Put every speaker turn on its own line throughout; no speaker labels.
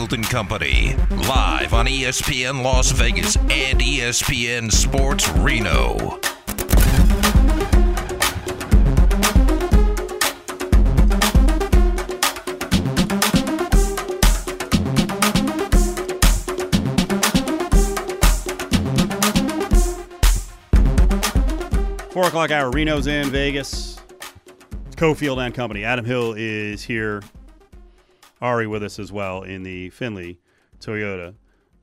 Cofield and Company, live on ESPN Las Vegas and ESPN Sports Reno.
Four o'clock hour. Reno's in Vegas. It's Cofield and Company. Adam Hill is here. Ari with us as well in the Findlay Toyota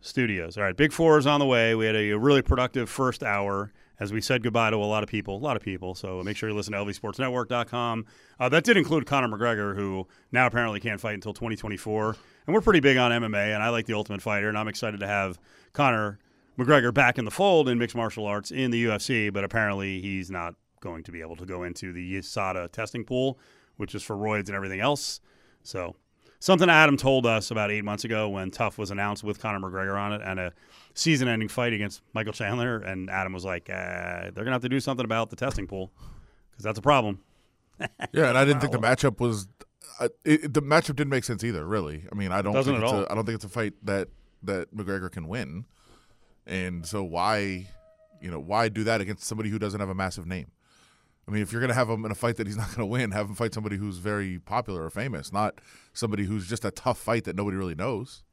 studios. All right, Big Four is on the way. We had a really productive first hour as we said goodbye to a lot of people, a lot of people. So make sure you listen to lvsportsnetwork.com. Uh, that did include Conor McGregor, who now apparently can't fight until 2024. And we're pretty big on MMA, and I like the Ultimate Fighter, and I'm excited to have Conor McGregor back in the fold in mixed martial arts in the UFC, but apparently he's not going to be able to go into the USADA testing pool, which is for roids and everything else. So something Adam told us about eight months ago when TUF was announced with Conor McGregor on it and a season-ending fight against Michael Chandler, and Adam was like, uh, "They're gonna have to do something about the testing pool because that's a problem."
Yeah, and I didn't think the matchup was. Uh, it, the matchup didn't make sense either. Really, I mean, I don't
Doesn't
think it's. A, I don't think it's a fight that that McGregor can win, and so why, you know, why do that against somebody who doesn't have a massive name? I mean, if you're going to have him in a fight that he's not going to win, have him fight somebody who's very popular or famous, not somebody who's just a tough fight that nobody really knows.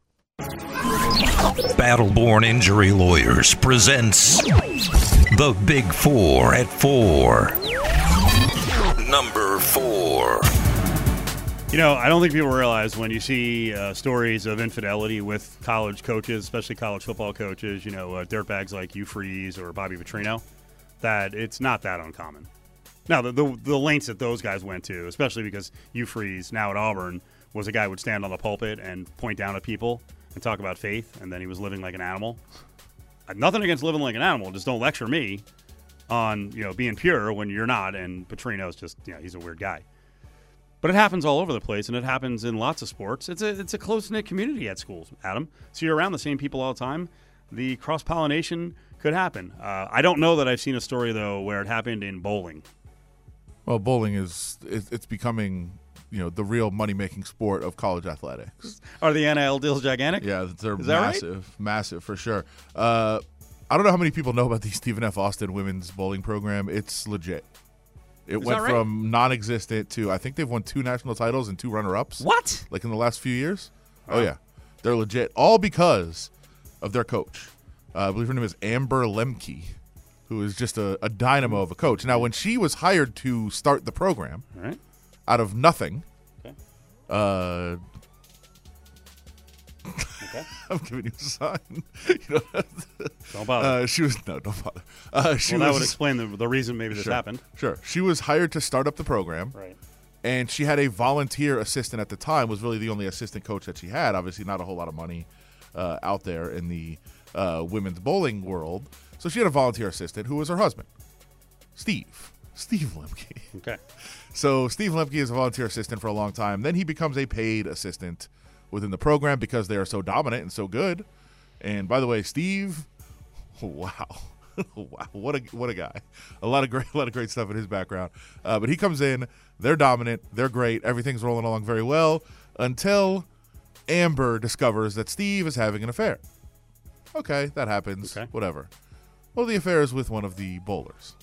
Battleborn Injury Lawyers presents The Big Four at Four. Number four.
You know, I don't think people realize when you see uh, stories of infidelity with college coaches, especially college football coaches, you know, uh, dirtbags like Hugh Freeze or Bobby Petrino, that it's not that uncommon. Now, the, the, the lengths that those guys went to, especially because Hugh Freeze, now at Auburn, was a guy would stand on the pulpit and point down at people and talk about faith, and then he was living like an animal. Nothing against living like an animal, just don't lecture me on, you know, being pure when you're not, and Petrino's just, you know, he's a weird guy. But it happens all over the place, and it happens in lots of sports. It's a it's a close knit community at schools, Adam. So you're around the same people all the time. The cross pollination could happen. Uh, I don't know that I've seen a story though where it happened in bowling.
Well, bowling is it, it's becoming you know the real money making sport of college athletics.
Are the NIL deals gigantic?
Yeah, they're
Is that right?
massive, massive for sure. Uh, I don't know how many people know about the Stephen F. Austin women's bowling program. It's legit. It
Is
went
right?
from non-existent to I think they've won two national titles and two runner-ups.
What?
Like in the last few years. Oh yeah, they're legit. All because of their coach. Uh, I believe her name is Amber Lemke, who is just a, a dynamo of a coach. Now, when she was hired to start the program,
right.
out of nothing,
Okay.
uh,
Okay.
I'm giving you a sign. you know,
Don't bother.
uh, she was no, don't bother. Uh, she
well, that
was
would explain the, the reason maybe this
sure,
happened.
Sure, she was hired to start up the program,
Right.
and she had a volunteer assistant at the time. Was really the only assistant coach that she had. Obviously, not a whole lot of money uh, out there in the uh, women's bowling world. So she had a volunteer assistant who was her husband, Steve. Steve Lemke.
Okay.
So Steve Lemke is a volunteer assistant for a long time. Then he becomes a paid assistant within the program because they are so dominant and so good. And by the way, Steve, wow, wow, what a what a guy! A lot of great, a lot of great stuff in his background. Uh, but he comes in, they're dominant, they're great, everything's rolling along very well until Amber discovers that Steve is having an affair. Okay, that happens.
Okay.
Whatever. Well, the affair is with one of the bowlers.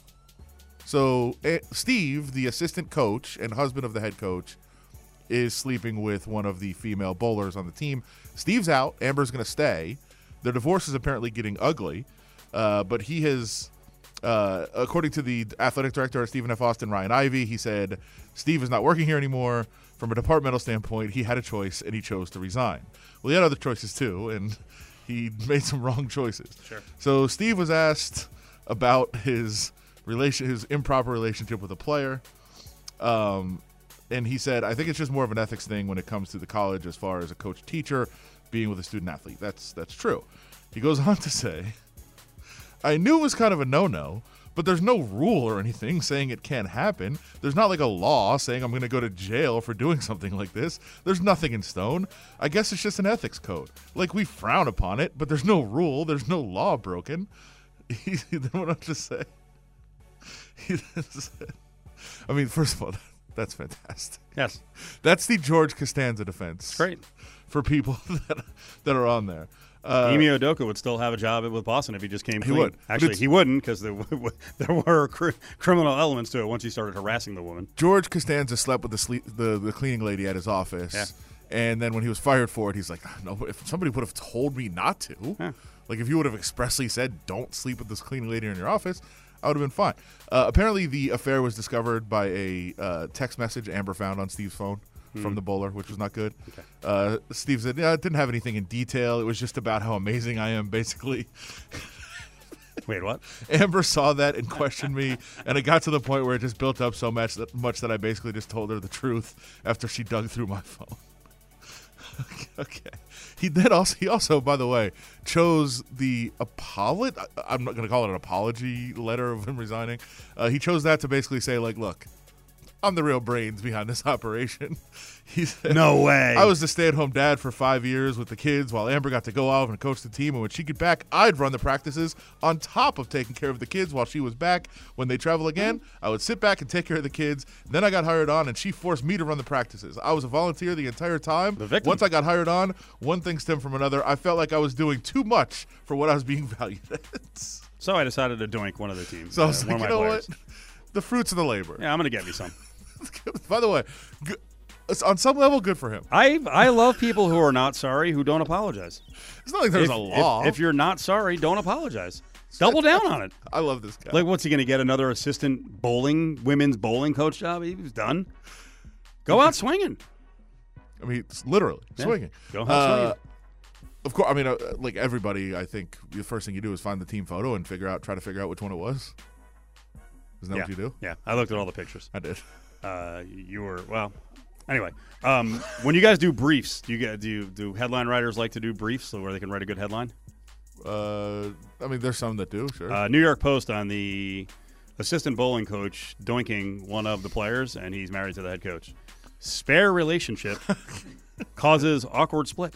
So eh, Steve, the assistant coach and husband of the head coach, is sleeping with one of the female bowlers on the team. Steve's out. Amber's going to stay. Their divorce is apparently getting ugly, uh, but he has, uh, according to the athletic director Stephen F. Austin, Ryan Ivey, he said Steve is not working here anymore. From a departmental standpoint, he had a choice and he chose to resign. Well, he had other choices too, and he made some wrong choices.
Sure.
So Steve was asked about his relation, his improper relationship with a player. Um, and he said, I think it's just more of an ethics thing when it comes to the college as far as a coach teacher being with a student athlete. That's that's true. He goes on to say, I knew it was kind of a no no, but there's no rule or anything saying it can't happen. There's not like a law saying I'm going to go to jail for doing something like this. There's nothing in stone. I guess it's just an ethics code. Like we frown upon it, but there's no rule, there's no law broken. He then went on to say, he I mean, first of all, That's fantastic.
Yes,
That's the George Costanza defense.
great.
for people that that are on there. Uh,
Ime Udoka would still have a job with Boston if he just came
He
clean.
would.
Actually, he wouldn't because there, w- there were cr- criminal elements to it once he started harassing the woman.
George Costanza slept with the, sleep, the the cleaning lady at his office,
Yeah.
and then when he was fired for it, he's like, "No, if somebody would have told me not to,
Yeah.
like if you would have expressly said, don't sleep with this cleaning lady in your office." I would have been fine. Uh, apparently, the affair was discovered by a uh, text message Amber found on Steve's phone
Hmm.
from the bowler, which was not good. Uh, Steve said, "Yeah, it didn't have anything in detail. It was just about how amazing I am, basically."
Wait, what?
Amber saw that and questioned me, and it got to the point where it just built up so much that much that I basically just told her the truth after she dug through my phone. okay. He then also he also, by the way, chose the apology. I'm not going to call it an apology letter of him resigning. Uh, he chose that to basically say, like, look, I'm the real brains behind this operation. He said,
No way.
I was the stay-at-home dad for five years with the kids, while Amber got to go out and coach the team. And when she get back, I'd run the practices on top of taking care of the kids while she was back. When they travel again, I would sit back and take care of the kids. Then I got hired on, and she forced me to run the practices. I was a volunteer the entire time.
The victim.
Once I got hired on, one thing stemmed from another. I felt like I was doing too much for what I was being valued at.
So I decided to doink one of the teams.
So I
uh,
was
one
like, you know
players.
what? The fruits of the labor.
Yeah, I'm gonna get me some.
By the way, good, on some level, good for him.
I I love people who are not sorry who don't apologize.
It's not like there's
if,
a law.
If, if you're not sorry, don't apologize. Double down on it.
I love this guy.
Like, what's he going to get? Another assistant bowling, women's bowling coach job? He was done. Go out swinging.
I mean, literally
Yeah.
swinging.
Go out
Uh,
swinging.
Of course, I mean, uh, like everybody, I think the first thing you do is find the team photo and figure out, try to figure out which one it was. Isn't that
yeah.
what you do?
Yeah, I looked at all the pictures.
I did.
Uh, you were well. Anyway, um, when you guys do briefs, do you get do you, do headline writers like to do briefs so where they can write a good headline?
Uh, I mean, there's some that do, sure.
Uh, New York Post on the assistant bowling coach doinking one of the players, and he's married to the head coach. Spare relationship causes awkward split.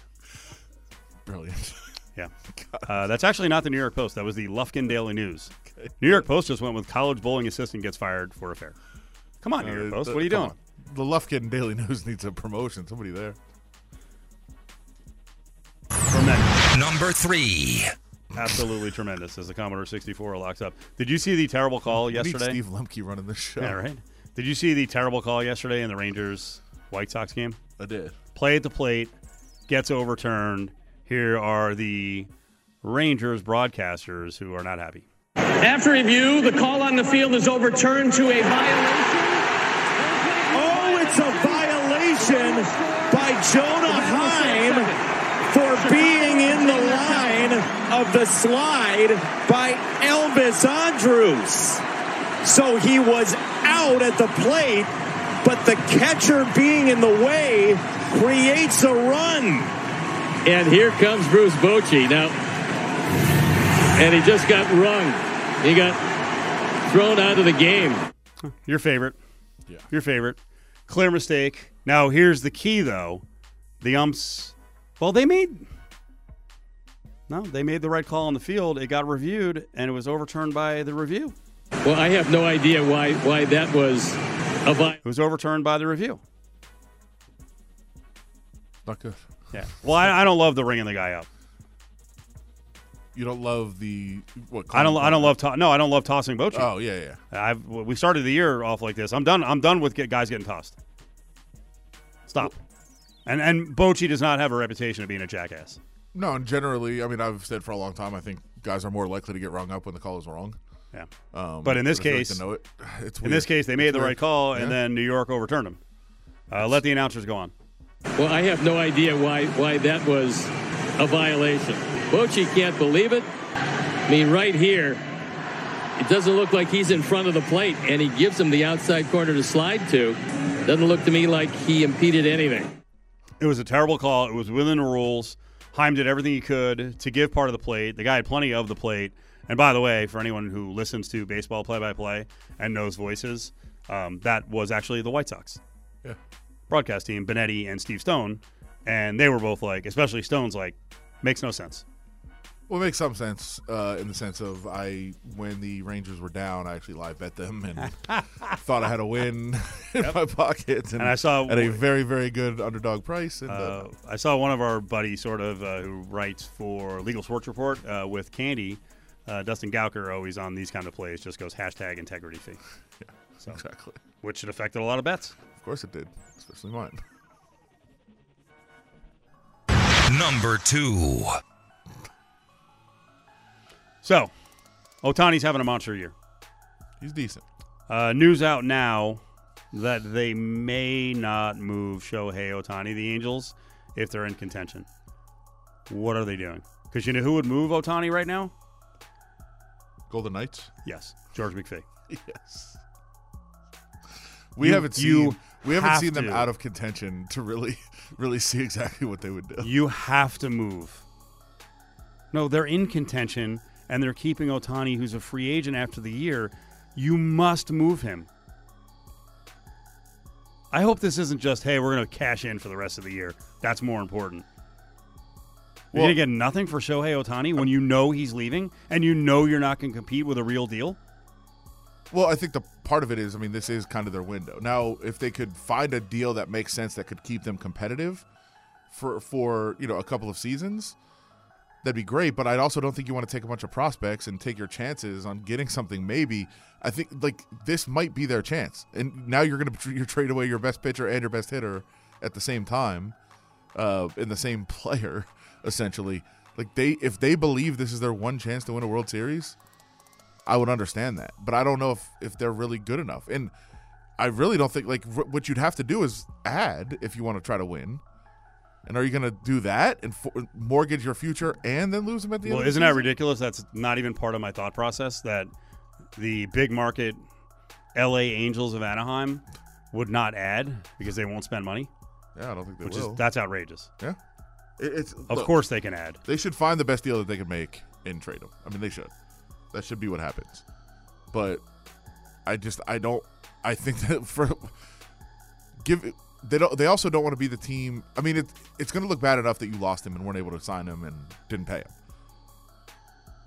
Brilliant.
Yeah, uh, that's actually not the New York Post. That was the Lufkin Daily News. New York Post just went with college bowling assistant gets fired for affair. Come on, New York
Uh,
Post.
th-
What are you doing?
on. The Lufkin Daily News needs a promotion. Somebody there.
Tremendous.
Number three.
Absolutely tremendous as the Commodore 64 locks up. Did you see the terrible call yesterday?
Steve Lemke running this show.
Yeah, right. Did you see the terrible call yesterday in the Rangers White Sox game?
I did.
Play at the plate, gets overturned. Here are the Rangers broadcasters who are not happy.
After review, the call on the field is overturned to a violation.
It's a violation by Jonah Heim for being in the line of the slide by Elvis Andrus. So he was out at the plate, but the catcher being in the way creates a run.
And here comes Bruce Bochy. Now, and he just got rung. He got thrown out of the game.
Your favorite.
Yeah.
Your favorite. Clear mistake. Now, here's the key, though. The umps, well, they made. No, they made the right call on the field. It got reviewed, and it was overturned by the review.
Well, I have no idea why why that was a vi-
It was overturned by the review.
Not good.
Yeah. Well, I, I don't love the ringing the guy up.
You don't love the what?
I don't. I don't love. To- no, I don't love tossing Bochy.
Oh yeah, yeah.
I've we started the year off like this. I'm done. I'm done with get, guys getting tossed. Stop. And and Bochy does not have a reputation of being a jackass.
No, and generally, I mean, I've said for a long time, I think guys are more likely to get rung up when the call is wrong.
Yeah.
Um,
But in this
I feel like
case-
know it, it's
In this case, they made
It's
the
weird.
right call, and
Yeah.
then New York overturned them. Uh, let the announcers go on.
Well, I have no idea why why that was a violation. Bochy can't believe it. I mean, right here, it doesn't look like he's in front of the plate, and he gives him the outside corner to slide to. Doesn't look to me like he impeded anything.
It was a terrible call. It was within the rules. Heim did everything he could to give part of the plate. The guy had plenty of the plate. And by the way, for anyone who listens to baseball play-by-play and knows voices, um, that was actually the White Sox
Yeah.
broadcast team, Benetti and Steve Stone, and they were both like, especially Stone's like, makes no sense.
Well, it makes some sense uh, in the sense of I, when the Rangers were down, I actually live bet them and thought I had a win in my pocket, and,
And I saw-
at a very, very good underdog price. And uh,
Uh, I saw one of our buddies, sort of, uh, who writes for Legal Sports Report uh, with Candy. Uh, Dustin Gouker, always on these kind of plays, just goes hashtag integrity fee, so
exactly,
which it affected a lot of bets.
of course it did, especially mine.
Number two.
So, Ohtani's having a monster year.
He's decent.
Uh, news out now that they may not move Shohei Ohtani, the Angels, if they're in contention. What are they doing? Because you know who would move Ohtani right now?
Golden Knights.
Yes, George McPhee.
Yes. We
You-
haven't
you
seen we haven't
have
seen them
to.
out of contention to really really see exactly what they would do.
You have to move. No, they're in contention and they're keeping Ohtani, who's a free agent after the year. You must move him. I hope this isn't just, hey, we're going to cash in for the rest of the year. That's more important. You're going to get nothing for Shohei Ohtani when you know he's leaving and you know you're not going to compete with a real deal?
Well, I think the part of it is, I mean, this is kind of their window. Now, if they could find a deal that makes sense that could keep them competitive for for you know a couple of seasons, that'd be great. But I also don't think you want to take a bunch of prospects and take your chances on getting something. Maybe I think like this might be their chance, and now you're gonna you trade away your best pitcher and your best hitter at the same time, uh, in the same player, essentially. Like they, if they believe this is their one chance to win a World Series, I would understand that, but I don't know if if they're really good enough. And I really don't think like wh- what you'd have to do is add if you want to try to win. And are you going to do that and for- mortgage your future and then lose them at the
Well,
end? the
isn't that ridiculous? That's not even part of my thought process that the big market LA Angels of Anaheim would not add because they won't spend money,
Yeah, I don't think they
which
will.
is that's outrageous.
yeah, It- it's
Of
look,
course they can add.
they should find the best deal that they can make and trade them. I mean, they should. That should be what happens. But I just I don't. I think that for give they don't. They also don't want to be the team. I mean, it, it's going to look bad enough that you lost him and weren't able to sign him and didn't pay him.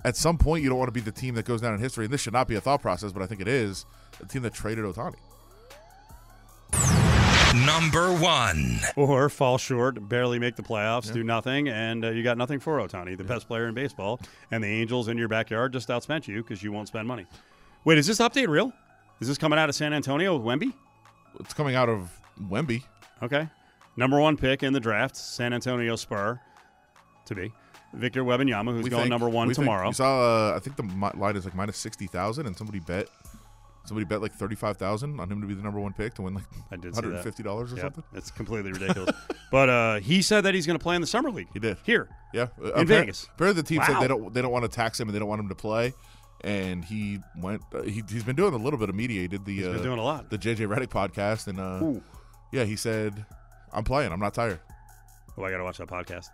At some point, you don't want to be the team that goes down in history. And this should not be a thought process, but I think it is. The team that traded Ohtani.
Number one.
Or fall short, barely make the playoffs, do nothing, and uh, you got nothing for Ohtani, the best player in baseball, and the Angels in your backyard just outspent you because you won't spend money. Wait, is this update real? Is this coming out of San Antonio with Wemby?
It's coming out of Wemby.
Okay. Number one pick in the draft, San Antonio Spur, to be Victor Wembanyama, who's
We
going
think-
number one
think-
tomorrow.
You saw, uh, I think the line is like minus sixty thousand, and somebody bet, somebody bet like thirty five thousand on him to be the number one pick to win like
I did see
hundred and fifty dollars or
Yep,
something.
That's completely ridiculous. but uh, he said that he's going to play in the summer league.
He did.
here.
Yeah, uh,
In
appar-
Vegas.
Apparently, the team said they don't they don't want to tax him and they don't want him to play, and he went. Uh, he, he's been doing a little bit of media. He did the uh,
been doing a lot.
the JJ Redick podcast, and uh. Yeah, he said, "I'm playing. I'm not tired."
Oh, I got to watch that podcast.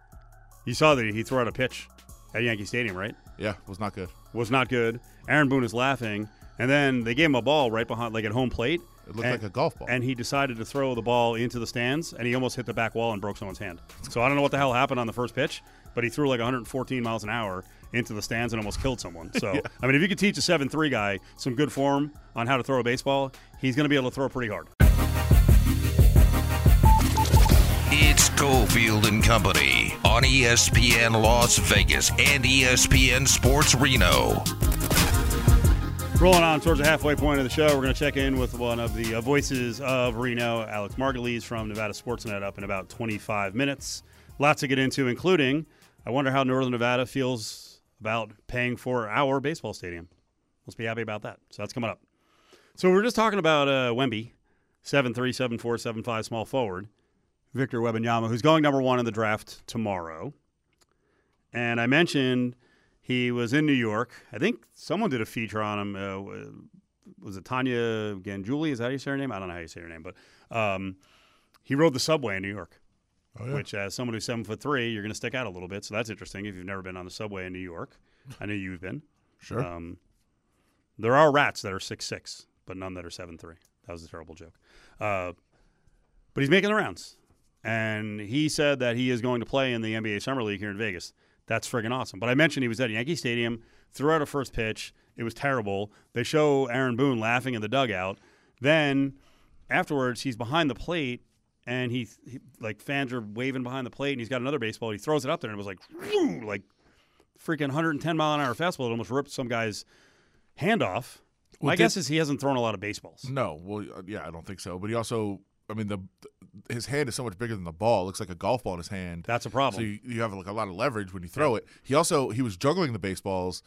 You saw that he threw out a pitch at Yankee Stadium, right?
Yeah, was not good.
Was not good. Aaron Boone is laughing, and then they gave him a ball right behind, like at home plate.
It looked
and-
like a golf ball.
And he decided to throw the ball into the stands, and he almost hit the back wall and broke someone's hand. So I don't know what the hell happened on the first pitch, but he threw like 114 miles an hour into the stands and almost killed someone. So I mean, if you could teach a seven-three guy some good form on how to throw a baseball, he's going to be able to throw pretty hard.
It's Cofield and Company on ESPN Las Vegas and ESPN Sports Reno.
Rolling on towards the halfway point of the show, we're going to check in with one of the uh, voices of Reno, Alex Margulies from Nevada Sportsnet, up in about 25 minutes. Lots to get into, including I wonder how Northern Nevada feels about paying for our baseball stadium. Let's be happy about that. So that's coming up. So we are just talking about uh, Wemby, 7'3, 7'4, 7'5 small forward, Victor Wembanyama, who's going number one in the draft tomorrow. And I mentioned he was in New York. I think someone did a feature on him. Uh, was it Tania Ganguli? Is that how you say her name? I don't know how you say her name, but um, he rode the subway in New York. Oh, yeah. Which, as someone who's seven foot three, you're going to stick out a little bit. So that's interesting. If you've never been on the subway in New York, I know you've been.
sure.
Um, there are rats that are six six, but none that are seven three. That was a terrible joke. Uh, but he's making the rounds, and he said that he is going to play in the NBA Summer League here in Vegas. That's friggin' awesome. But I mentioned he was at Yankee Stadium, threw out a first pitch. It was terrible. They show Aaron Boone laughing in the dugout. Then afterwards, he's behind the plate and he, he like fans are waving behind the plate and he's got another baseball. He throws it up there and it was like, like freaking 110 mile an hour fastball. It almost ripped some guy's hand off.
Well,
My
did-
guess is he hasn't thrown a lot of baseballs.
No, well, uh, yeah, I don't think so. But he also, I mean, the his hand is so much bigger than the ball. It looks like a golf ball in his hand.
That's a problem.
So you, you have like a lot of leverage when you throw it. He also he was juggling the baseballs,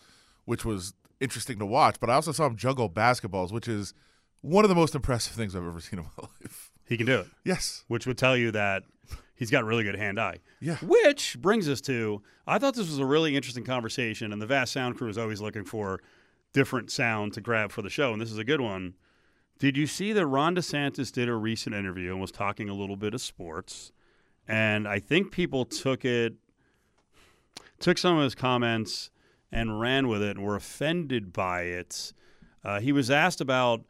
which was interesting to watch. But I also saw him juggle basketballs, which is one of the most impressive things I've ever seen in my life.
He can do it.
Yes.
which would tell you that he's got really good hand eye.
Yeah.
Which brings us to I thought this was a really interesting conversation, and the Vast Sound Crew is always looking for different sound to grab for the show, and this is a good one. Did you see that Ron DeSantis did a recent interview and was talking a little bit of sports? And I think people took it, took some of his comments and ran with it and were offended by it. Uh, he was asked about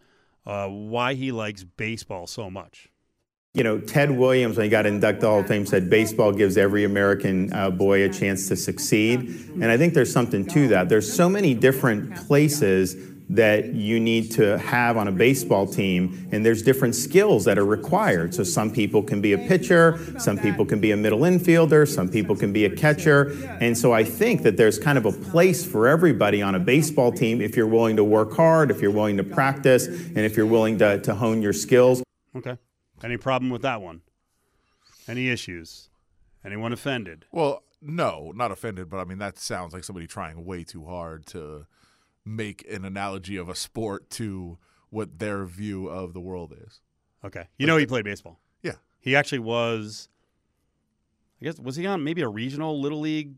uh, why he likes baseball so much.
You know, Ted Williams, when he got inducted to Hall of Fame, said baseball gives every American uh, boy a chance to succeed. And I think there's something to that. There's so many different places that you need to have on a baseball team, and there's different skills that are required. So some people can be a pitcher, some people can be a middle infielder, some people can be a catcher. And so I think that there's kind of a place for everybody on a baseball team if you're willing to work hard, if you're willing to practice, and if you're willing to, to hone your skills.
Okay. Any problem with that one? Any issues? Anyone offended?
Well, no, not offended, but I mean that sounds like somebody trying way too hard to make an analogy of a sport to what their view of the world is.
Okay. You know he played baseball.
Yeah.
He actually was I guess was he on maybe a regional little league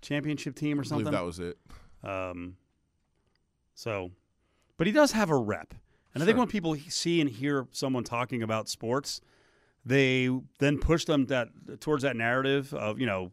championship team or
I believe
something?
that was it.
Um, so, but he does have a rep, and I think when people see and hear someone talking about sports, they then push them that towards that narrative of you know,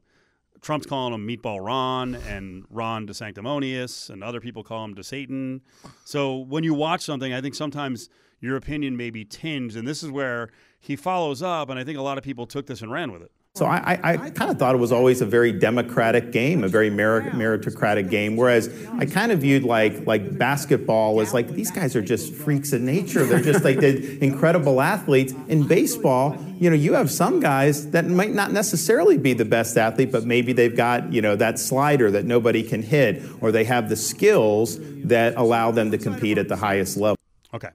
Trump's calling him Meatball Ron and Ron de Sanctimonious, and other people call him de Satan. So when you watch something, I think sometimes your opinion may be tinged, and this is where he follows up, and I think a lot of people took this and ran with it.
So I, I, I kind of thought it was always a very democratic game, a very merit, meritocratic game. Whereas I kind of viewed like like basketball as like these guys are just freaks of nature. They're just like the incredible athletes. In baseball, you know, you have some guys that might not necessarily be the best athlete, but maybe they've got you know that slider that nobody can hit, or they have the skills that allow them to compete at the highest level.
Okay.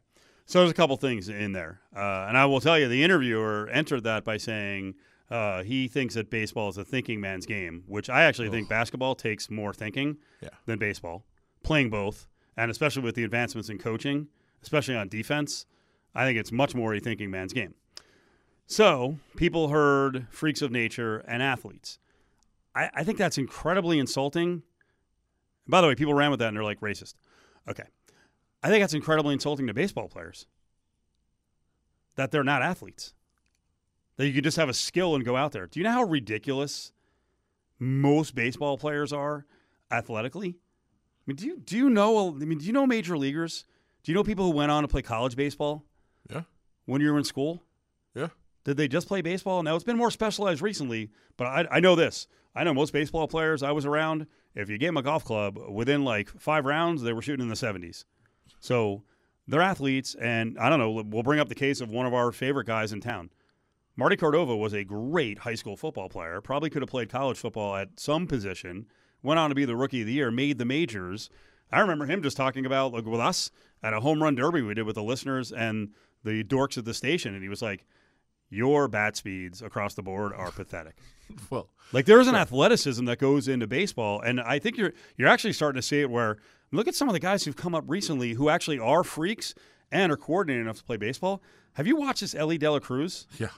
So there's a couple things in there. Uh, and I will tell you, the interviewer entered that by saying uh, he thinks that baseball is a thinking man's game, which I actually think basketball takes more thinking
Yeah.
than baseball. Playing both, and especially with the advancements in coaching, especially on defense, I think it's much more a thinking man's game. So people heard freaks of nature and athletes. I, I think that's incredibly insulting. By the way, people ran with that and they're like racist. Okay. I think that's incredibly insulting to baseball players that they're not athletes. That you could just have a skill and go out there. Do you know how ridiculous most baseball players are athletically? I mean, do you do you know? I mean, do you know major leaguers? Do you know people who went on to play college baseball
Yeah.
when you were in school?
Yeah.
Did they just play baseball? Now it's been more specialized recently, but I, I know this. I know most baseball players I was around, if you gave them a golf club, within like five rounds, they were shooting in the 70s. So they're athletes, and I don't know, we'll bring up the case of one of our favorite guys in town. Marty Cordova was a great high school football player, probably could have played college football at some position, went on to be the rookie of the year, made the majors. I remember him just talking about like with us at a home run derby we did with the listeners and the dorks at the station, and he was like, Your bat speeds across the board are pathetic.
Well,
Like there is an athleticism that goes into baseball, and I think you're you're actually starting to see it. Where look at some of the guys who've come up recently who actually are freaks and are coordinated enough to play baseball. Have you watched this Elly De La Cruz
yeah.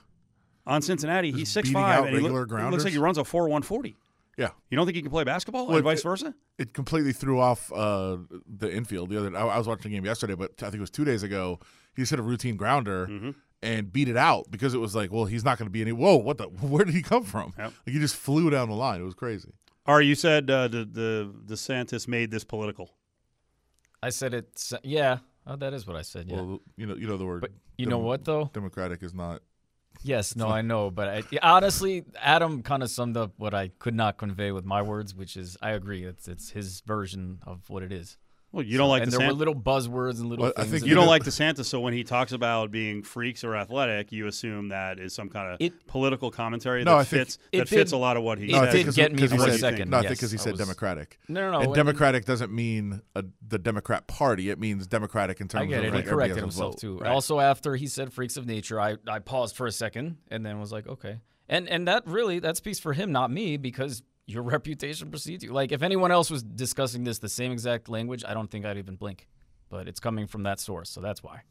On Cincinnati? He's six five
out
and he,
regular
look, he looks
grounders?
like he runs a four one forty.
Yeah.
You don't think he can play basketball
Well,
and vice
it-
versa?
It completely threw off uh, the infield the other. I, I was watching the game yesterday, but I think it was two days ago. He just hit a routine grounder
Mm-hmm.
and beat it out because it was like, well, he's not going to be any. Whoa, what the? Where did he come from?
Yep.
Like he just flew down the line. It was crazy.
Or you said uh, the the DeSantis made this political.
I said it's yeah. Oh, that is what I said. Yeah.
Well, you know, you know the word.
but you know what though?
Democratic is not
Yes, no, I know, but I, honestly, Adam kind of summed up what I could not convey with my words, which is I agree. It's it's his version of what it is.
Well, you don't like
and
the
there
San-
were little buzzwords and little
Well, I
things.
think
you don't like DeSantis, so when he talks about being freaks or athletic, you assume that is some kind of
It-
political commentary
No,
that
I think-
fits
It
that fits
did-
a lot of what he
it
No, I
said.
think
did
'cause-
get me
'cause he
for a second,
No, I think because he said
was-
Democratic.
No, no, no.
And
when-
Democratic doesn't mean a, the Democrat Party. It means Democratic in terms
I get
of
it. He
like everybody
corrected
has a
himself
vote.
too.
Right.
Also, after he said "freaks of nature," I, I paused for a second and then was like, "Okay." And and that really that speaks for him, not me, because your reputation precedes you. Like if anyone else was discussing this the same exact language, I don't think I'd even blink. But it's coming from that source, so that's why.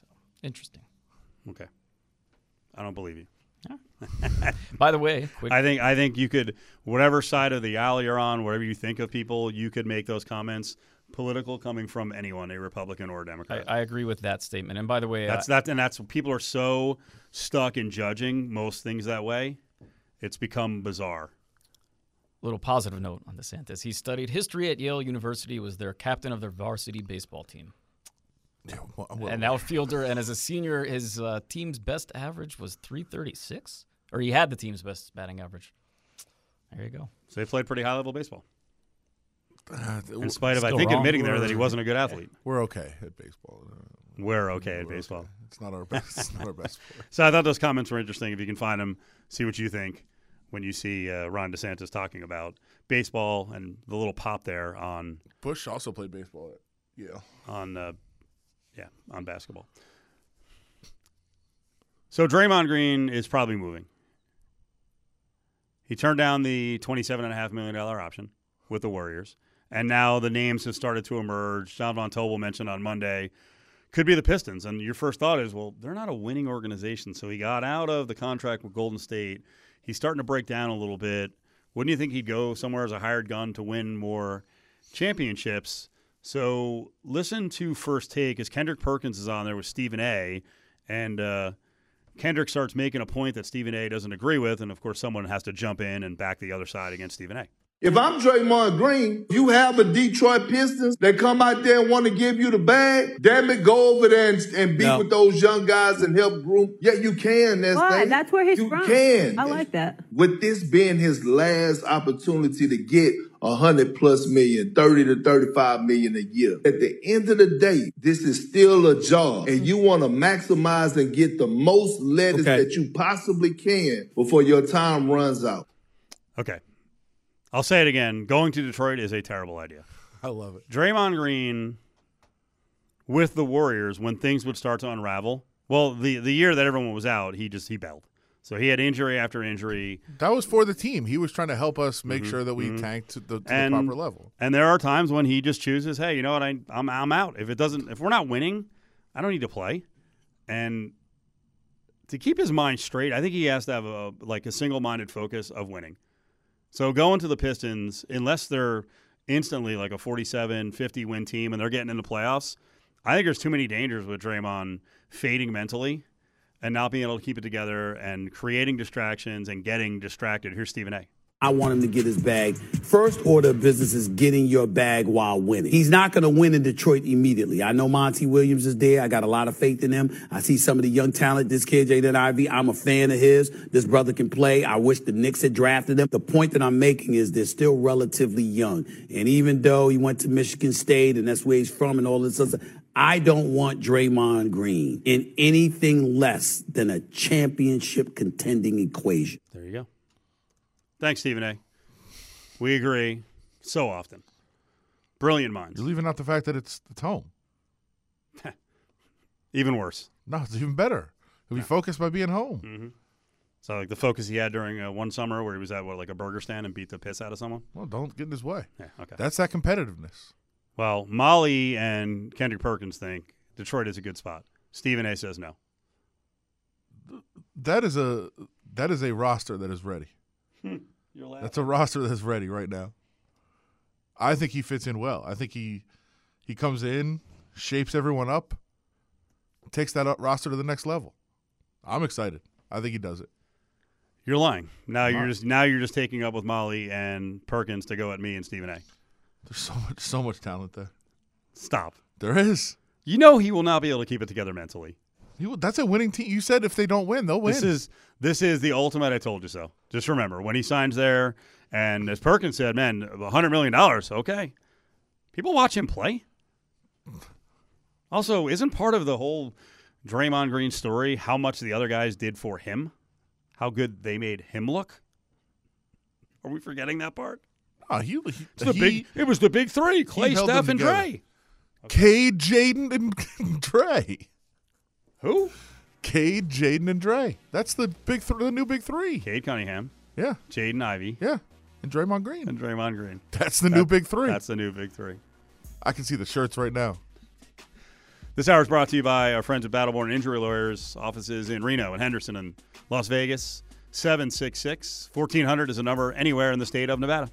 So interesting.
Okay, I don't believe you.
By the way, quick
I think I think you could whatever side of the aisle you're on, whatever you think of people, you could make those comments political coming from anyone, a Republican or a Democrat.
I agree with that statement. And by the way,
that's
I,
that, and that's people are so stuck in judging most things that way. It's become bizarre.
Little positive note on DeSantis. He studied history at Yale University, was their captain of their varsity baseball team.
Yeah, well, well,
an outfielder, and as a senior, his uh, team's best average was 336, or he had the team's best batting average. There you go.
So they played pretty high level baseball,
uh,
in spite of I think
wrong.
admitting there that he wasn't a good athlete.
we're okay at baseball. Uh,
We're okay at
we're
baseball.
okay. It's not our best. It's not our best sport.
So I thought those comments were interesting. If you can find them, see what you think when you see uh, Ron DeSantis talking about baseball and the little pop there on
Bush also played baseball at Yale.
on uh, yeah on basketball. So Draymond Green is probably moving. He turned down the twenty-seven and a half million dollar option with the Warriors, and now the names have started to emerge. John Von Tobel mentioned on Monday could be the Pistons, and your first thought is, well, they're not a winning organization, so he got out of the contract with Golden State. He's starting to break down a little bit. Wouldn't you think he'd go somewhere as a hired gun to win more championships? So listen to first take as Kendrick Perkins is on there with Stephen A. And uh, Kendrick starts making a point that Stephen A. doesn't agree with, and of course, someone has to jump in and back the other side against Stephen A.
If I'm Draymond Green, you have a Detroit Pistons that come out there and want to give you the bag, damn it, go over there and, and be
No.
with those young guys and help groom. Yeah, you can. That's
Why?
thing.
That's where he's from.
you
from.
can.
I like that.
With this being his last opportunity to get a hundred plus million, 30 to 35 million a year. At the end of the day, this is still a job and mm-hmm. you want to maximize and get the most lettuce
Okay.
that you possibly can before your time runs out.
Okay. I'll say it again. Going to Detroit is a terrible idea.
I love it.
Draymond Green with the Warriors when things would start to unravel. Well, the the year that everyone was out, he just he bailed. So he had injury after injury,
That was for the team. He was trying to help us make mm-hmm. sure that we mm-hmm. tanked to, the, to
And-
the proper level.
and there are times when he just chooses, hey, you know what, I I'm I'm out. If it doesn't, if we're not winning, I don't need to play. And to keep his mind straight, I think he has to have a like a single minded focus of winning. So going to the Pistons, unless they're instantly like a 47, 50 win team and they're getting into playoffs, I think there's too many dangers with Draymond fading mentally and not being able to keep it together and creating distractions and getting distracted. Here's Stephen A.
I want him to get his bag. First order of business is getting your bag while winning. He's not going to win in Detroit immediately. I know Monty Williams is there. I got a lot of faith in him. I see some of the young talent. This kid, Jaden Ivey, I'm a fan of his. This brother can play. I wish the Knicks had drafted him. The point that I'm making is they're still relatively young. And even though he went to Michigan State and that's where he's from and all this other stuff, I don't want Draymond Green in anything less than a championship contending equation.
There you go. Thanks, Stephen A. We agree so often. Brilliant minds.
You're leaving out the fact that it's it's home.
Even worse.
No, it's even better. He'll be focused by being home.
Mm-hmm. So like the focus he had during uh, one summer where he was at what like a burger stand and beat the piss out of someone.
Well, don't get in his way.
Yeah. Okay.
That's that competitiveness.
well, Molly and Kendrick Perkins think Detroit is a good spot. Stephen A. says no.
That is a that is a roster that is ready.
You're laughing.
That's a roster that's ready right now. I think he fits in well. I think he he comes in, shapes everyone up, takes that up roster to the next level. I'm excited. I think he does it.
You're lying. Now
I'm
you're
not.
just now you're just taking up with Molly and Perkins to go at me and Stephen A.
There's so much so much talent there.
Stop.
There is.
You know he will not be able to keep it together mentally.
You, that's a winning team. You said if they don't win, they'll win.
This is this is the ultimate. I told you so. Just remember when he signs there, and as Perkins said, man, a hundred million dollars. Okay, people watch him play. Also, isn't part of the whole Draymond Green story how much the other guys did for him, how good they made him look? Are we forgetting that part?
Oh, he, he,
the
he-
big. It was the big three: Clay, Steph, and. Dre.
Cade, Jaden, and Dre.
Who?
Cade, Jaden, and Dre. That's the big, th- the new big three.
Cade Cunningham,
Yeah,
Jaden Ivey.
yeah, and Draymond Green.
and Draymond Green.
That's the new big three.
That's the new big three.
I can see the shirts right now.
This hour is brought to you by our friends at Battleborn Injury Lawyers, offices in Reno and Henderson and Las Vegas. 766 1400 is a number anywhere in the state of Nevada.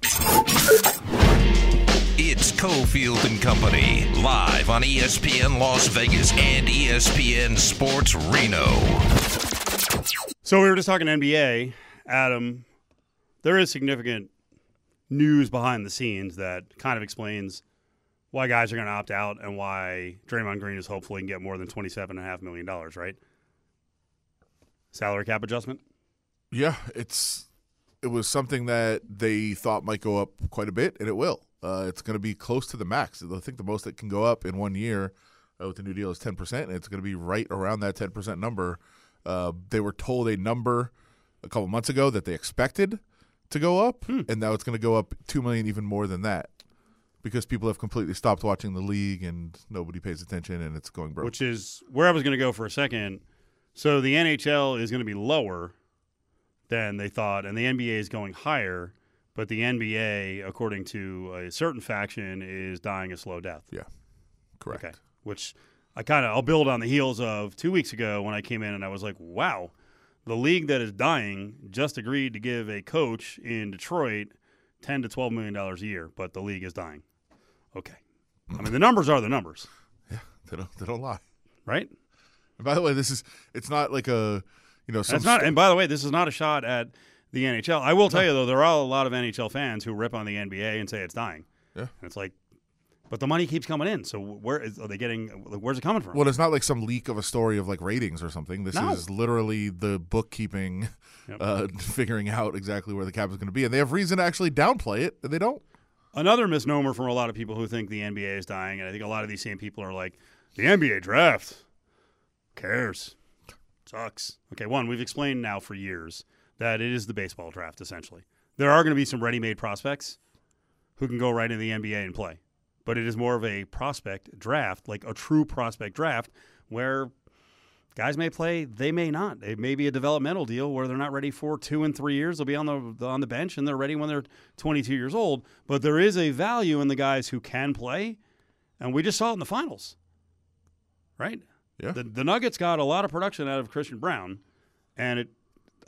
It's Cofield and Company, live on ESPN Las Vegas and ESPN Sports Reno.
So we were just talking NBA. Adam, there is significant news behind the scenes that kind of explains why guys are going to opt out and why Draymond Green is hopefully can get more than $27.5 million, right? Salary cap adjustment?
Yeah, it's it was something that they thought might go up quite a bit, and it will. Uh, it's going to be close to the max. I think the most that can go up in one year uh, with the new deal is ten percent, and it's going to be right around that ten percent number. Uh, they were told a number a couple months ago that they expected to go up, and now it's going to go up two million, even more than that, because people have completely stopped watching the league and nobody pays attention, and it's going broke.
which is where I was going to go for a second. So the NHL is going to be lower than they thought, and the NBA is going higher. But the NBA, according to a certain faction, is dying a slow death.
yeah, correct.
Okay, which I kind of I'll build on the heels of two weeks ago when I came in and I was like, wow, the league that is dying just agreed to give a coach in Detroit ten to twelve million dollars a year, but the league is dying. Okay, I mean the numbers are the numbers, Yeah,
They don't they don't lie.
right?
And by the way, this is it's not like a you know some
not. And by the way, this is not a shot at the NHL. I will tell you though, there are a lot of NHL fans who rip on the NBA and say it's dying.
Yeah.
And it's like, but the money keeps coming in. So where is, are they getting? Where's it coming from?
well, it's not like some leak of a story of like ratings or something. This
No.
is literally the bookkeeping
Yep.
uh, figuring out exactly where the cap is going to be, and they have reason to actually downplay it, and they don't.
Another misnomer from a lot of people who think the NBA is dying, and I think a lot of these same people are like, the NBA draft, cares, sucks. Okay, one, we've explained now for years that it is the baseball draft essentially. There are going to be some ready-made prospects who can go right into the NBA and play, but it is more of a prospect draft, like a true prospect draft, where guys may play, they may not. It may be a developmental deal where they're not ready for two and three years. They'll be on the on the bench and they're ready when they're 22 years old. But there is a value in the guys who can play, and we just saw it in the finals, right?
Yeah.
The, the Nuggets got a lot of production out of Christian Braun, and it,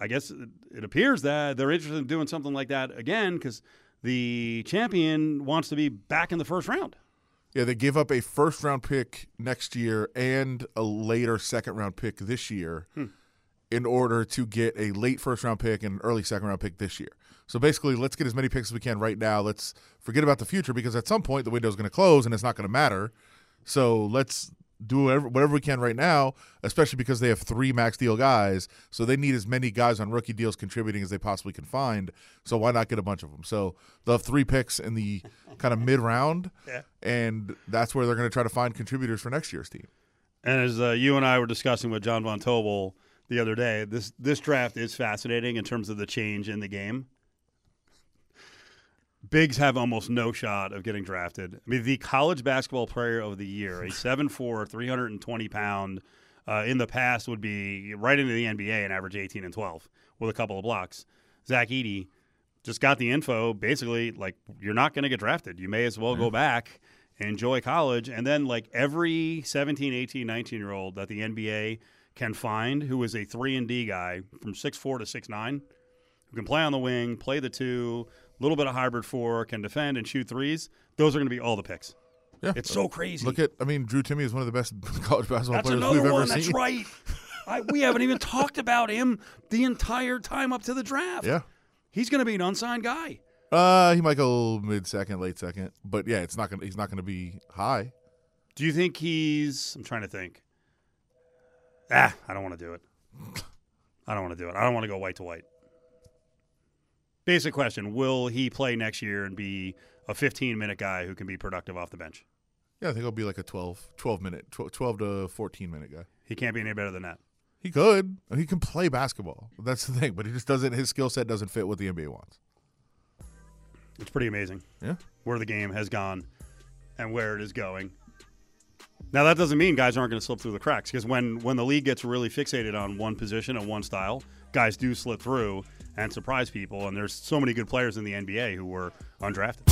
I guess, it, it appears that they're interested in doing something like that again because the champion wants to be back in the first round.
Yeah, they give up a first round pick next year and a later second round pick this year
Hmm.
in order to get a late first round pick and an early second round pick this year. So basically, let's get as many picks as we can right now. Let's forget about the future because at some point the window is going to close and it's not going to matter. So let's do whatever, whatever we can right now, especially because they have three max deal guys. So they need as many guys on rookie deals contributing as they possibly can find. So why not get a bunch of them? So they'll have three picks in the kind of mid round,
Yeah.
and that's where they're going to try to find contributors for next year's team.
And as uh, you and I were discussing with John Von Tobel the other day, this this draft is fascinating in terms of the change in the game. Bigs have almost no shot of getting drafted. I mean, the college basketball player of the year, a 7'4", 320 pound, uh, in the past would be right into the NBA and average 18 and 12 with a couple of blocks. Zach Edey just got the info basically like you're not going to get drafted. You may as well go back and enjoy college. And then like every 17, 18, 19 year old that the NBA can find who is a 3 and D guy from 6'4 to 6'9 who can play on the wing, play the 2, a little bit of hybrid 4, can defend and shoot threes, those are going to be all the picks.
Yeah,
It's so crazy.
Look at, I mean, Drew Timme is one of the best college basketball
That's
players we've ever
one.
seen.
That's right. I, we haven't even talked about him the entire time up to the draft.
Yeah.
He's going to be an unsigned guy.
Uh, he might go mid second, late second, but yeah, it's not gonna. He's not gonna be high.
Do you think he's? I'm trying to think. Ah, I don't want to do it. I don't want to do it. I don't want to go white to white. Basic question: Will he play next year and be a 15 minute guy who can be productive off the bench?
Yeah, I think he'll be like a 12, 12 minute, 12, 12 to 14 minute guy.
He can't be any better than that.
He could. He can play basketball. That's the thing, but he just doesn't. His skill set doesn't fit what the NBA wants.
It's pretty amazing.
Yeah.
Where the game has gone and where it is going. Now that doesn't mean guys aren't going to slip through the cracks because when when the league gets really fixated on one position and one style, guys do slip through and surprise people. And there's so many good players in the NBA who were undrafted.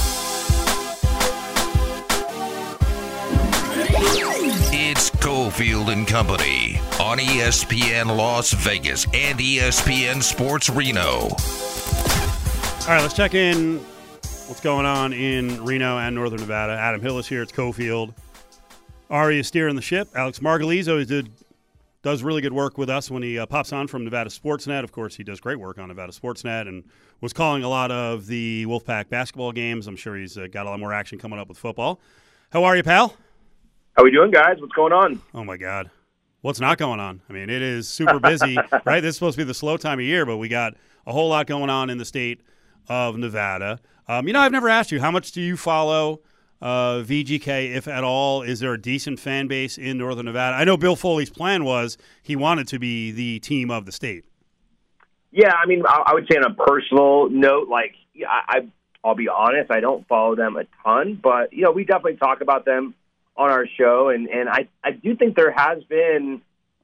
It's Cofield and Company on ESPN Las Vegas and ESPN Sports Reno.
All right, let's check in. What's going on in Reno and Northern Nevada? Adam Hill is here. It's Cofield. Ari is steering the ship. Alex Margulies did does really good work with us when he uh, pops on from Nevada Sportsnet. Of course, he does great work on Nevada Sportsnet and was calling a lot of the Wolfpack basketball games. I'm sure he's uh, got a lot more action coming up with football. How are you, pal?
How are we doing, guys? What's going on?
Oh my God, what's not going on? I mean, it is super busy, right? This is supposed to be the slow time of year, but we got a whole lot going on in the state of Nevada. Um, you know, I've never asked you how much do you follow uh, VGK, if at all? Is there a decent fan base in Northern Nevada? I know Bill Foley's plan was he wanted to be the team of the state.
Yeah, I mean, I, I would say on a personal note, like I, I, I'll be honest, I don't follow them a ton, but you know, we definitely talk about them on our show, and and I I do think there has been,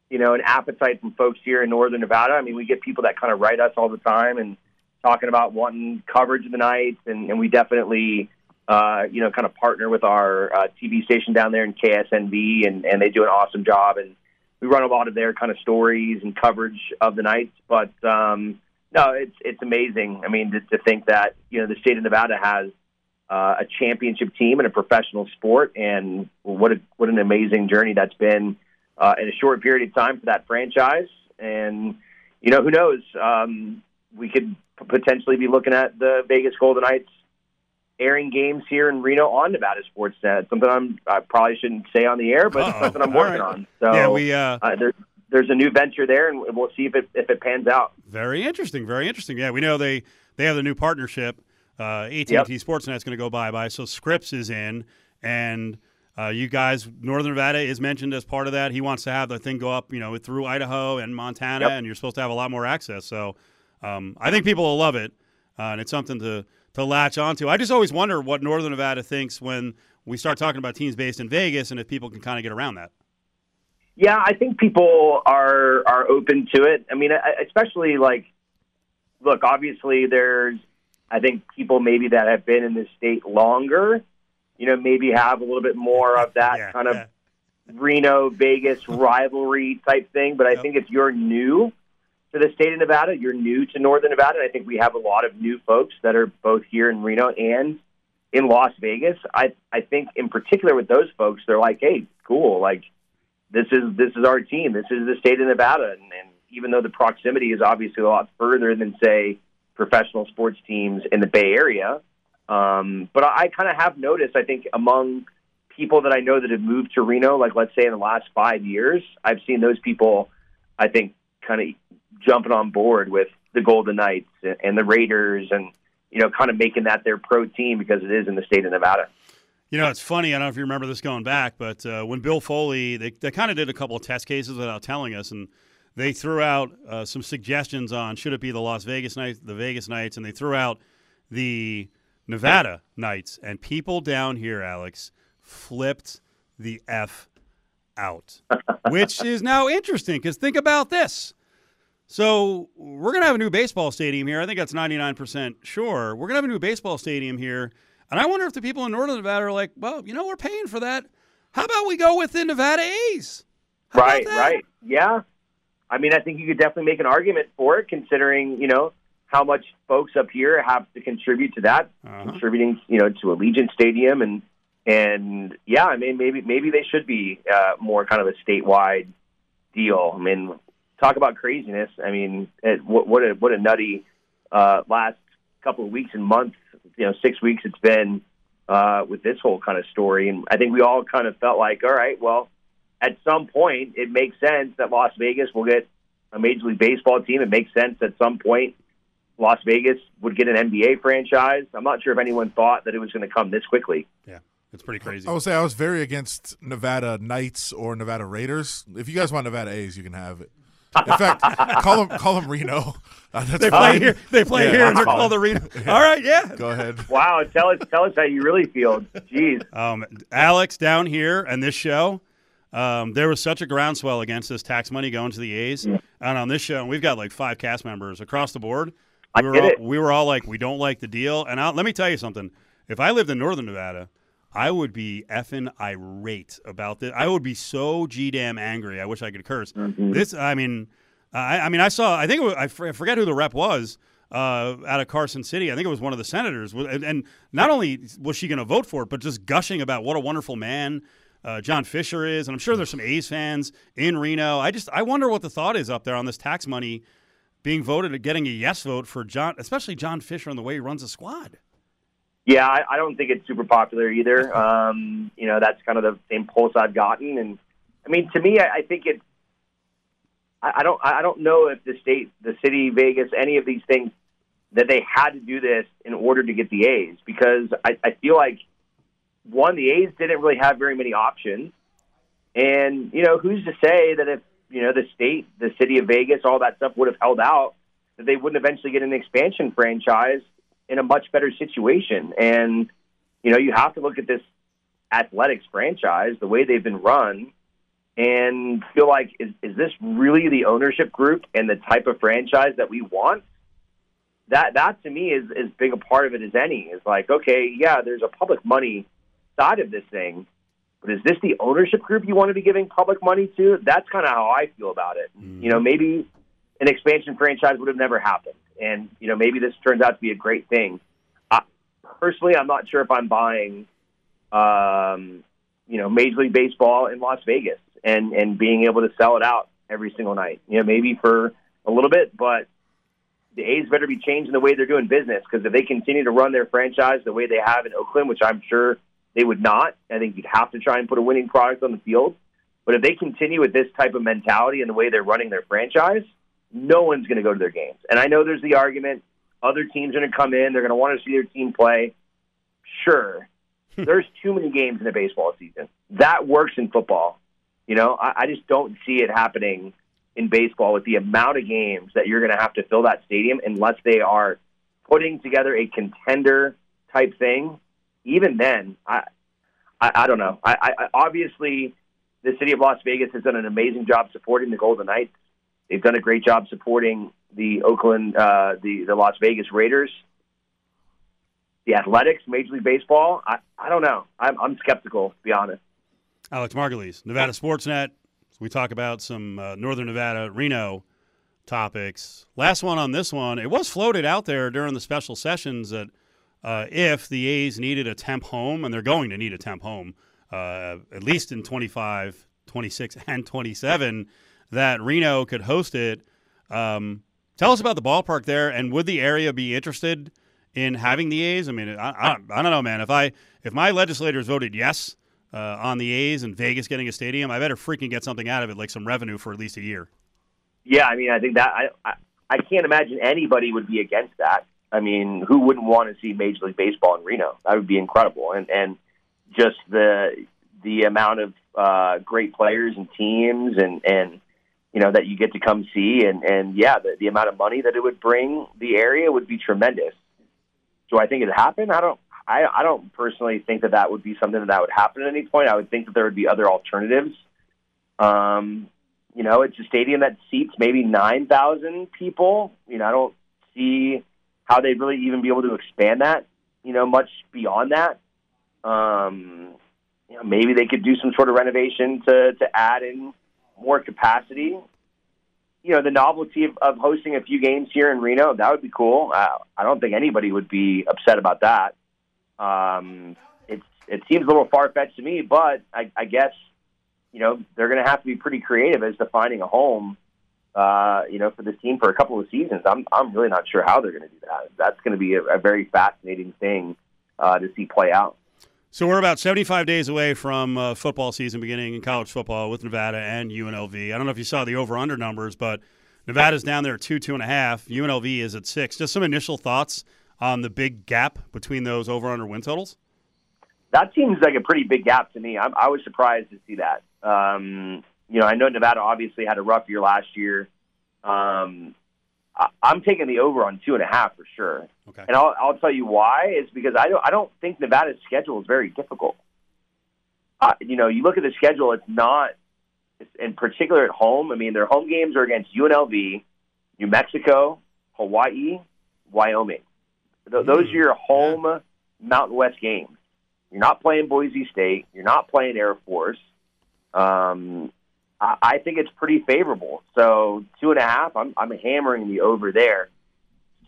you know, an appetite from folks here in Northern Nevada. I mean, we get people that kind of write us all the time and talking about wanting coverage of the Knights, and, and we definitely. Uh, you know, kind of partner with our uh, TV station down there in KSNV, and, and they do an awesome job. And we run a lot of their kind of stories and coverage of the Knights. But um, no, it's it's amazing. I mean, to, to think that you know the state of Nevada has uh, a championship team in a professional sport, and what a what an amazing journey that's been uh, in a short period of time for that franchise. And you know, who knows? Um, we could potentially be looking at the Vegas Golden Knights airing games here in Reno on Nevada Sportsnet. Something I'm I probably shouldn't say on the air, but it's something I'm working
right.
on. So
Yeah, we, uh,
uh, there, there's a new venture there, and we'll see if it if it pans out.
Very interesting. Very interesting. Yeah, we know they they have the new partnership. Uh, AT&T
Yep.
Sportsnet's going to go bye bye. So Scripps is in, and uh, you guys, Northern Nevada is mentioned as part of that. He wants to have the thing go up, you know, through Idaho and Montana,
Yep.
and you're supposed to have a lot more access. So um, I think people will love it, uh, and it's something to to latch onto. I just always wonder what Northern Nevada thinks when we start talking about teams based in Vegas, and if people can kind of get around that.
Yeah, I think people are are open to it. I mean, I- especially like, look, obviously there's, I think people maybe that have been in this state longer, you know, maybe have a little bit more of that
Yeah,
kind of
yeah.
Reno Vegas rivalry type thing. But I
Yep.
think if you're new the state of Nevada, you're new to Northern Nevada, I think we have a lot of new folks that are both here in Reno and in Las Vegas. I I think in particular with those folks, they're like, hey, cool, like this is this is our team. This is the state of Nevada, and, and even though the proximity is obviously a lot further than say professional sports teams in the Bay Area, um, but I, I kind of have noticed. I think among people that I know that have moved to Reno, like let's say in the last five years, I've seen those people. I think kind of jumping on board with the Golden Knights and, the Raiders, and you know, kind of making that their pro team because it is in the state of Nevada.
You know, it's funny. I don't know if you remember this going back, but uh, when Bill Foley, they, they kind of did a couple of test cases without telling us, and they threw out uh, some suggestions on should it be the Las Vegas Knights, the Vegas Knights, and they threw out the Nevada Knights, and people down here, Alex, flipped the f out, which is now interesting because think about this. So we're gonna have a new baseball stadium here. I think that's ninety nine percent sure. We're gonna have a new baseball stadium here, and I wonder if the people in Northern Nevada are like, well, you know, we're paying for that. How about we go with the Nevada A's? How
Right, right. Yeah. I mean, I think you could definitely make an argument for it, considering you know how much folks up here have to contribute to that,
Uh-huh.
contributing you know to Allegiant Stadium, and and yeah, I mean maybe maybe they should be uh, more kind of a statewide deal. I mean, talk about craziness. I mean, it, what, what a what a nutty uh, last couple of weeks and months, you know, six weeks it's been uh, with this whole kind of story, and I think we all kind of felt like, all right, well at some point, it makes sense that Las Vegas will get a Major League Baseball team. It makes sense at some point Las Vegas would get an NBA franchise. I'm not sure if anyone thought that it was going to come this quickly.
Yeah, it's pretty crazy.
I would say I was very against Nevada Knights or Nevada Raiders. If you guys want Nevada A's, you can have it. In fact, call them call them Reno. Uh, that's
they play
fine.
here. They play
Yeah.
here, and they're called the Reno. All right, yeah.
Go ahead.
Wow, tell us tell us how you really feel. Jeez.
Um, Alex down here and this show, um, there was such a groundswell against this tax money going to the A's, and on this show, we've got like five cast members across the board.
I
We were
get
all,
it.
we were all like, we don't like the deal, and I'll, let me tell you something. If I lived in Northern Nevada, I would be effing irate about this. I would be so g damn angry. I wish I could curse. This, I mean, I, I mean, I saw. I think it was, I f- I forget who the rep was uh, out of Carson City. I think it was one of the senators. And, and not only was she going to vote for it, but just gushing about what a wonderful man uh, John Fisher is. And I'm sure there's some A's fans in Reno. I just I wonder what the thought is up there on this tax money being voted, at getting a yes vote for John, especially John Fisher and the way he runs a squad.
Yeah, I, I don't think it's super popular either. Um, you know, that's kind of the same pulse I've gotten, and I mean, to me, I, I think it's. I, I don't. I don't know if the state, the city, Vegas, any of these things, that they had to do this in order to get the A's because I, I feel like one, the A's didn't really have very many options, and you know, who's to say that if you know the state, the city of Vegas, all that stuff would have held out, that they wouldn't eventually get an expansion franchise in a much better situation. And, you know, you have to look at this athletics franchise, the way they've been run, and feel like, is, is this really the ownership group and the type of franchise that we want? That, that to me is as big a part of it as any. Is like, okay, yeah, there's a public money side of this thing, but is this the ownership group you want to be giving public money to? That's kind of how I feel about it. You mm-hmm. know, maybe an expansion franchise would have never happened. And, you know, maybe this turns out to be a great thing. I, personally, I'm not sure if I'm buying, um, you know, Major League Baseball in Las Vegas and, and being able to sell it out every single night. You know, maybe for a little bit, but the A's better be changing the way they're doing business because if they continue to run their franchise the way they have in Oakland, which I'm sure they would not, I think you'd have to try and put a winning product on the field. But if they continue with this type of mentality and the way they're running their franchise, no one's going to go to their games. And I know there's the argument other teams are going to come in, they're going to want to see their team play. Sure, hmm. there's too many games in a baseball season. That works in football. You know, I, I just don't see it happening in baseball with the amount of games that you're going to have to fill that stadium unless they are putting together a contender type thing. Even then, I, I, I don't know. I, I obviously the city of Las Vegas has done an amazing job supporting the Golden Knights. They've done a great job supporting the Oakland, uh, the the Las Vegas Raiders, the Athletics, Major League Baseball. I, I don't know. I'm, I'm skeptical, to be honest.
Alex Margulies, Nevada Sportsnet. We talk about some uh, Northern Nevada, Reno topics. Last one on this one. It was floated out there during the special sessions that uh, if the A's needed a temp home, and they're going to need a temp home, uh, at least in 25, 26, and 27, that Reno could host it. Um, tell us about the ballpark there, and would the area be interested in having the A's? I mean, I, I, I don't know, man. If I if my legislators voted yes uh, on the A's and Vegas getting a stadium, I better freaking get something out of it, like some revenue for at least a year.
Yeah, I mean, I think that I, I I can't imagine anybody would be against that. I mean, who wouldn't want to see Major League Baseball in Reno? That would be incredible, and and just the the amount of uh, great players and teams and and you know that you get to come see, and and yeah, the, the amount of money that it would bring the area would be tremendous. Do I think it happen? I don't. I, I don't personally think that that would be something that, that would happen at any point. I would think that there would be other alternatives. Um, you know, it's a stadium that seats maybe 9,000 people. You know, I don't see how they'd really even be able to expand that, you know, much beyond that. Um, you know, maybe they could do some sort of renovation to, to add in more capacity. You know, the novelty of, of hosting a few games here in Reno, that would be cool. I don't think anybody would be upset about that. Um, it's, it seems a little far fetched to me, but I, I guess you know, they're going to have to be pretty creative as to finding a home, uh, you know, for this team for a couple of seasons. I'm, I'm really not sure how they're going to do that. That's going to be a, a very fascinating thing uh, to see play out.
So we're about 75 days away from uh, football season beginning in college football with Nevada and UNLV. I don't know if you saw the over/under numbers, but Nevada's down there at two, two and a half. UNLV is at six. Just some initial thoughts on the big gap between those over/under win totals.
That seems like a pretty big gap to me. I, I was surprised to see that. Um, you know, I know Nevada obviously had a rough year last year. Um, I'm taking the over on two and a half for sure.
Okay.
And I'll, I'll tell you why. Is because I don't I don't think Nevada's schedule is very difficult. Uh, you know, you look at the schedule; it's not. It's in particular at home. I mean, their home games are against UNLV, New Mexico, Hawaii, Wyoming. Th- those are your home Mountain West games. You're not playing Boise State. You're not playing Air Force. Um, I, think it's pretty favorable. So two and a half. I'm I'm hammering the over there.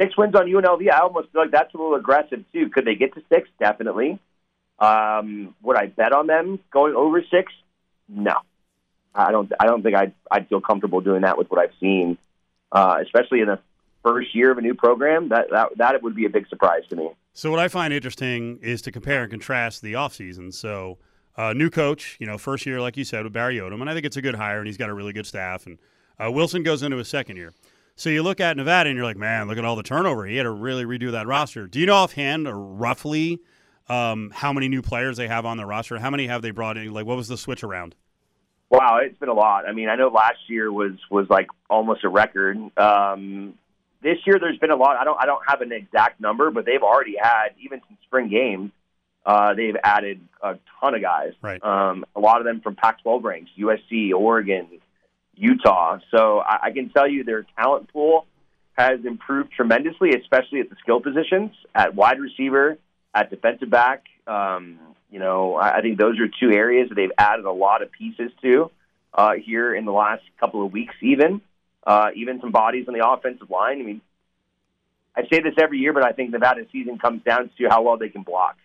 Six wins on UNLV. I almost feel like that's a little aggressive too. Could they get to six? Definitely. Um, would I bet on them going over six? No, I don't. I don't think I'd I'd feel comfortable doing that with what I've seen, uh, especially in the first year of a new program. That that that would be a big surprise to me.
So what I find interesting is to compare and contrast the off season. So uh, new coach, you know, first year, like you said, with Barry Odom, and I think it's a good hire, and he's got a really good staff. And uh, Wilson goes into his second year. So you look at Nevada, and you're like, man, look at all the turnover. He had to really redo that roster. Do you know offhand, or roughly, um, how many new players they have on their roster? How many have they brought in? Like, what was the switch around?
Wow, it's been a lot. I mean, I know last year was was like almost a record. Um, this year, there's been a lot. I don't I don't have an exact number, but they've already had even some spring games. Uh, they've added a ton of guys.
Right.
Um, a lot of them from Pac-12 ranks: USC, Oregon, Utah. So I, I can tell you their talent pool has improved tremendously, especially at the skill positions, at wide receiver, at defensive back. Um, you know, I, I think those are two areas that they've added a lot of pieces to uh, here in the last couple of weeks, even. Uh, even some bodies on the offensive line. I mean, I say this every year, but I think Nevada's season comes down to how well they can block.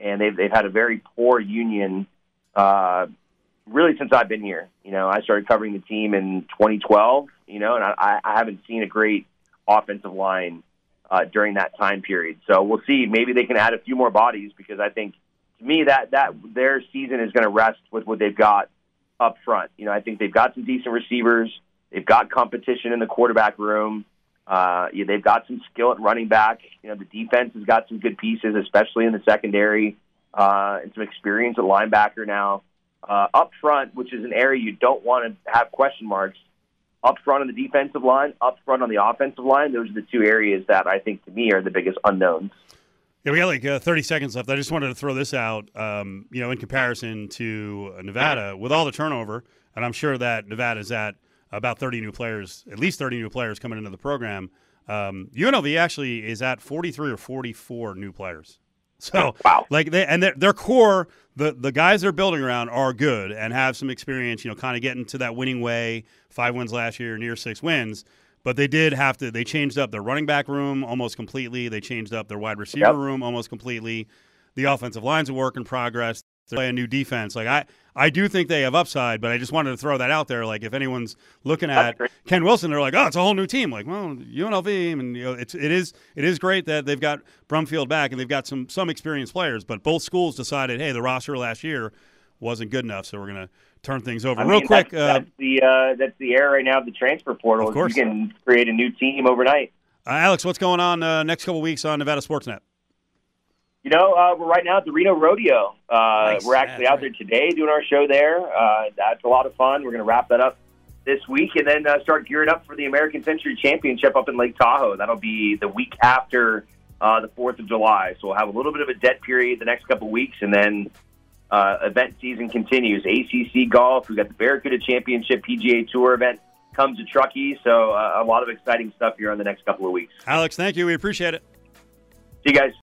And they've, they've had a very poor union uh, really since I've been here. You know, I started covering the team in 2012, you know, and I, I haven't seen a great offensive line uh, during that time period. So we'll see. Maybe they can add a few more bodies because I think, to me, that, that their season is going to rest with what they've got up front. You know, I think they've got some decent receivers. They've got competition in the quarterback room. Uh, they've got some skill at running back. You know, the defense has got some good pieces, especially in the secondary, uh, and some experience at linebacker now. Uh, up front, which is an area you don't want to have question marks. Up front on the defensive line, up front on the offensive line, those are the two areas that I think to me are the biggest unknowns.
Yeah, we got like uh, 30 seconds left. I just wanted to throw this out, um, you know, in comparison to Nevada, with all the turnover, and I'm sure that Nevada's at about 30 new players, at least 30 new players coming into the program. Um, UNLV actually is at 43 or 44 new players. So,
wow.
like they and their, their core, the the guys they're building around are good and have some experience. You know, kind of getting to that winning way. Five wins last year, near six wins. But they did have to. They changed up their running back room almost completely. They changed up their wide receiver
Yep.
room almost completely. The offensive line's a work in progress. Play a new defense. Like I, I do think they have upside, but I just wanted to throw that out there. Like if anyone's looking at. Ken Wilson, they're like, oh, it's a whole new team. Like, well, UNLV, and you know, it's it is it is great that they've got Brumfield back and they've got some some experienced players. But both schools decided, hey, the roster last year wasn't good enough, so we're gonna turn things over
I
real
mean,
quick.
That's,
uh,
that's the uh, that's the era right now of the transfer portal.
Of course.
You can create a new team overnight.
uh, Alex, what's going on uh, next couple weeks on Nevada Sportsnet?
You know, uh, we're right now at the Reno Rodeo. Uh,
Nice.
We're actually
Yeah,
out there today doing our show there. Uh, that's a lot of fun. We're going to wrap that up this week and then uh, start gearing up for the American Century Championship up in Lake Tahoe. That'll be the week after uh, the 4th of July. So we'll have a little bit of a dead period the next couple weeks and then uh, event season continues. ACC golf, we've got the Barracuda Championship PGA Tour event comes to Truckee. So uh, a lot of exciting stuff here in the next couple of weeks.
Alex, thank you. We appreciate it.
See you guys.